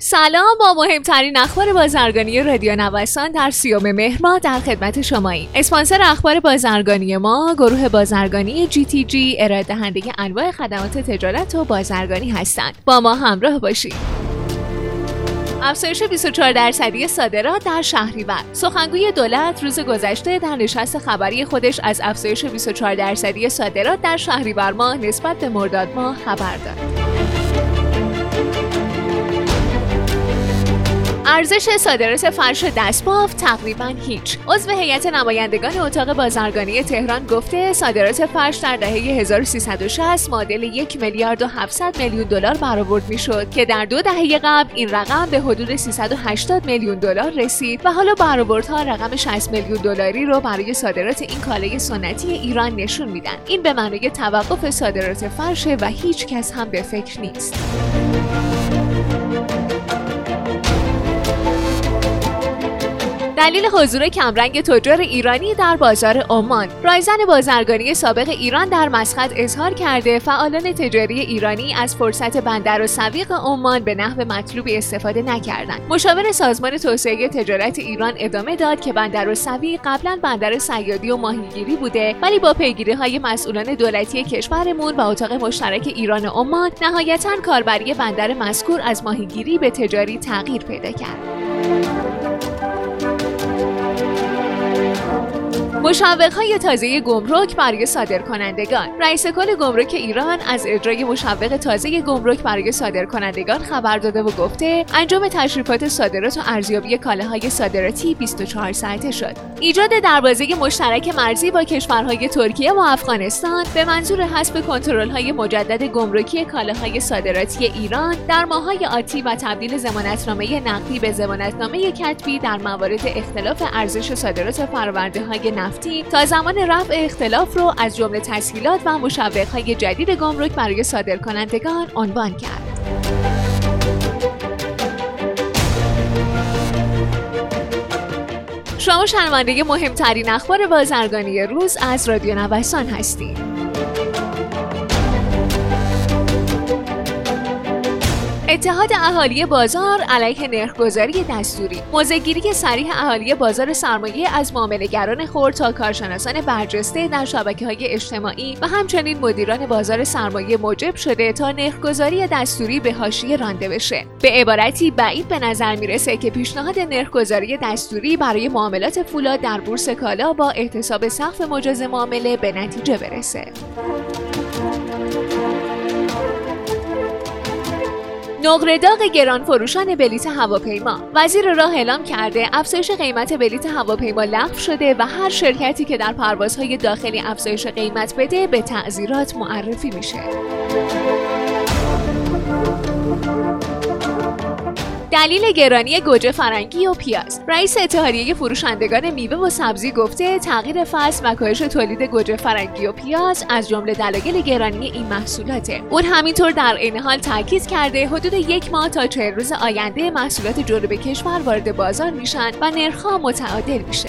سلام. با مهمترین اخبار بازرگانی رادیو نوسان در سیوم مهر ما در خدمت شماییم. اسپانسر اخبار بازرگانی ما گروه بازرگانی جی تی جی ارائه دهنده انواع خدمات تجارت و بازرگانی هستند. با ما همراه باشید. افزایش 24 درصدی صادرات در شهریور سخنگوی دولت روز گذشته در نشست خبری خودش از افزایش 24 درصدی صادرات در شهریور ماه نسبت به مرداد ماه خبر داد. ارزش صادرات فرش دستباف تقریبا هیچ. عضو هیئت نمایندگان اتاق بازرگانی تهران گفته صادرات فرش در دهه 1360 معادل یک میلیارد و 700 میلیون دلار برآورد می‌شد که در دو دهه قبل این رقم به حدود 380 میلیون دلار رسید و حالا برآوردها رقم 60 میلیون دلاری رو برای صادرات این کالای سنتی ایران نشون میدن. این به معنای توقف صادرات فرش و هیچ کس هم به فکر نیست. دلیل حضور کمرنگ تجار ایرانی در بازار عمان. رایزن بازرگانی سابق ایران در مسقط اظهار کرده فعالان تجاری ایرانی از فرصت بندر و سویق عمان به نحو مطلوبی استفاده نکردند. مشاور سازمان توسعه تجارت ایران ادامه داد که بندر و سویق قبلا بندر سیادی و ماهیگیری بوده ولی با پیگیری های مسئولان دولتی کشورمون و اتاق مشترک ایران و عمان نهایتا کاربری بندر مذکور از ماهیگیری به تجاری تغییر پیدا کرد. مشوق های تازه گمرک برای صادرکنندگان. رئیس کل گمرک ایران از اجرای مشوق تازه گمرک برای صادرکنندگان خبر داده و گفته انجام تشریفات صادرات و ارزیابی کالاهای صادراتی 24 ساعته شد. ایجاد دروازه مشترک مرزی با کشورهای ترکیه و افغانستان به منظور حذف های مجدد گمرکی کالاهای صادراتی ایران در ماههای آتی و تبدیل زمانتنامه نقدی به زمانتنامه کتبی در موارد اختلاف ارزش صادرات فرآورده های نفتی تا زمان رفع اختلاف رو از جمله تسهیلات و های جدید گمرک برای صادرکنندگان عنوان کرد. شما شنونده مهمترین اخبار بازرگانی روز از رادیو نوسان هستید. اتحاد اهالی بازار علیه نرخگذاری دستوری. موزگیری سریح اهالی بازار سرمایه از معاملهگران خرد تا کارشناسان برجسته در شبکه های اجتماعی و همچنین مدیران بازار سرمایه موجب شده تا نرخگذاری دستوری به حاشیه رانده بشه. به عبارتی بعید به نظر می‌رسه که پیشنهاد نرخگذاری دستوری برای معاملات فولاد در بورس کالا با احتساب سقف مجاز معامله به نتیجه برسه. نقره داغ گران فروشان بلیت هواپیما. وزیر راه اعلام کرده افزایش قیمت بلیت هواپیما لغو شده و هر شرکتی که در پروازهای داخلی افزایش قیمت بده به تعذیرات معرفی میشه. دلیل گرانی گوجه فرنگی و پیاز. رئیس اتحادیه فروشندگان میوه و سبزی گفته تغییر فصل و کاهش تولید گوجه فرنگی و پیاز از جمله دلایل گرانی این محصولاته. اون همینطور در عین حال تاکید کرده حدود یک ماه تا چهل روز آینده محصولات جنوب کشور وارد بازار میشن و نرخها متعادل میشه.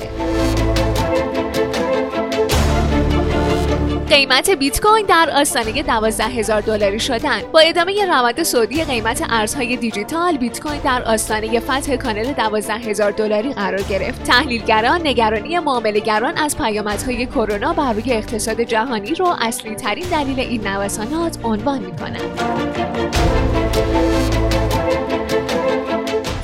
قیمت بیت کوین در آستانه 12 هزار دلاری شدن. با ادامه روند سعودی قیمت ارزهای دیجیتال بیت کوین در آستانه فتح کانال 12 هزار دلاری قرار گرفت. تحلیلگران نگرانی معاملهگران از پیامدهای کرونا بر روی اقتصاد جهانی رو اصلی ترین دلیل این نوسانات عنوان می‌کنند.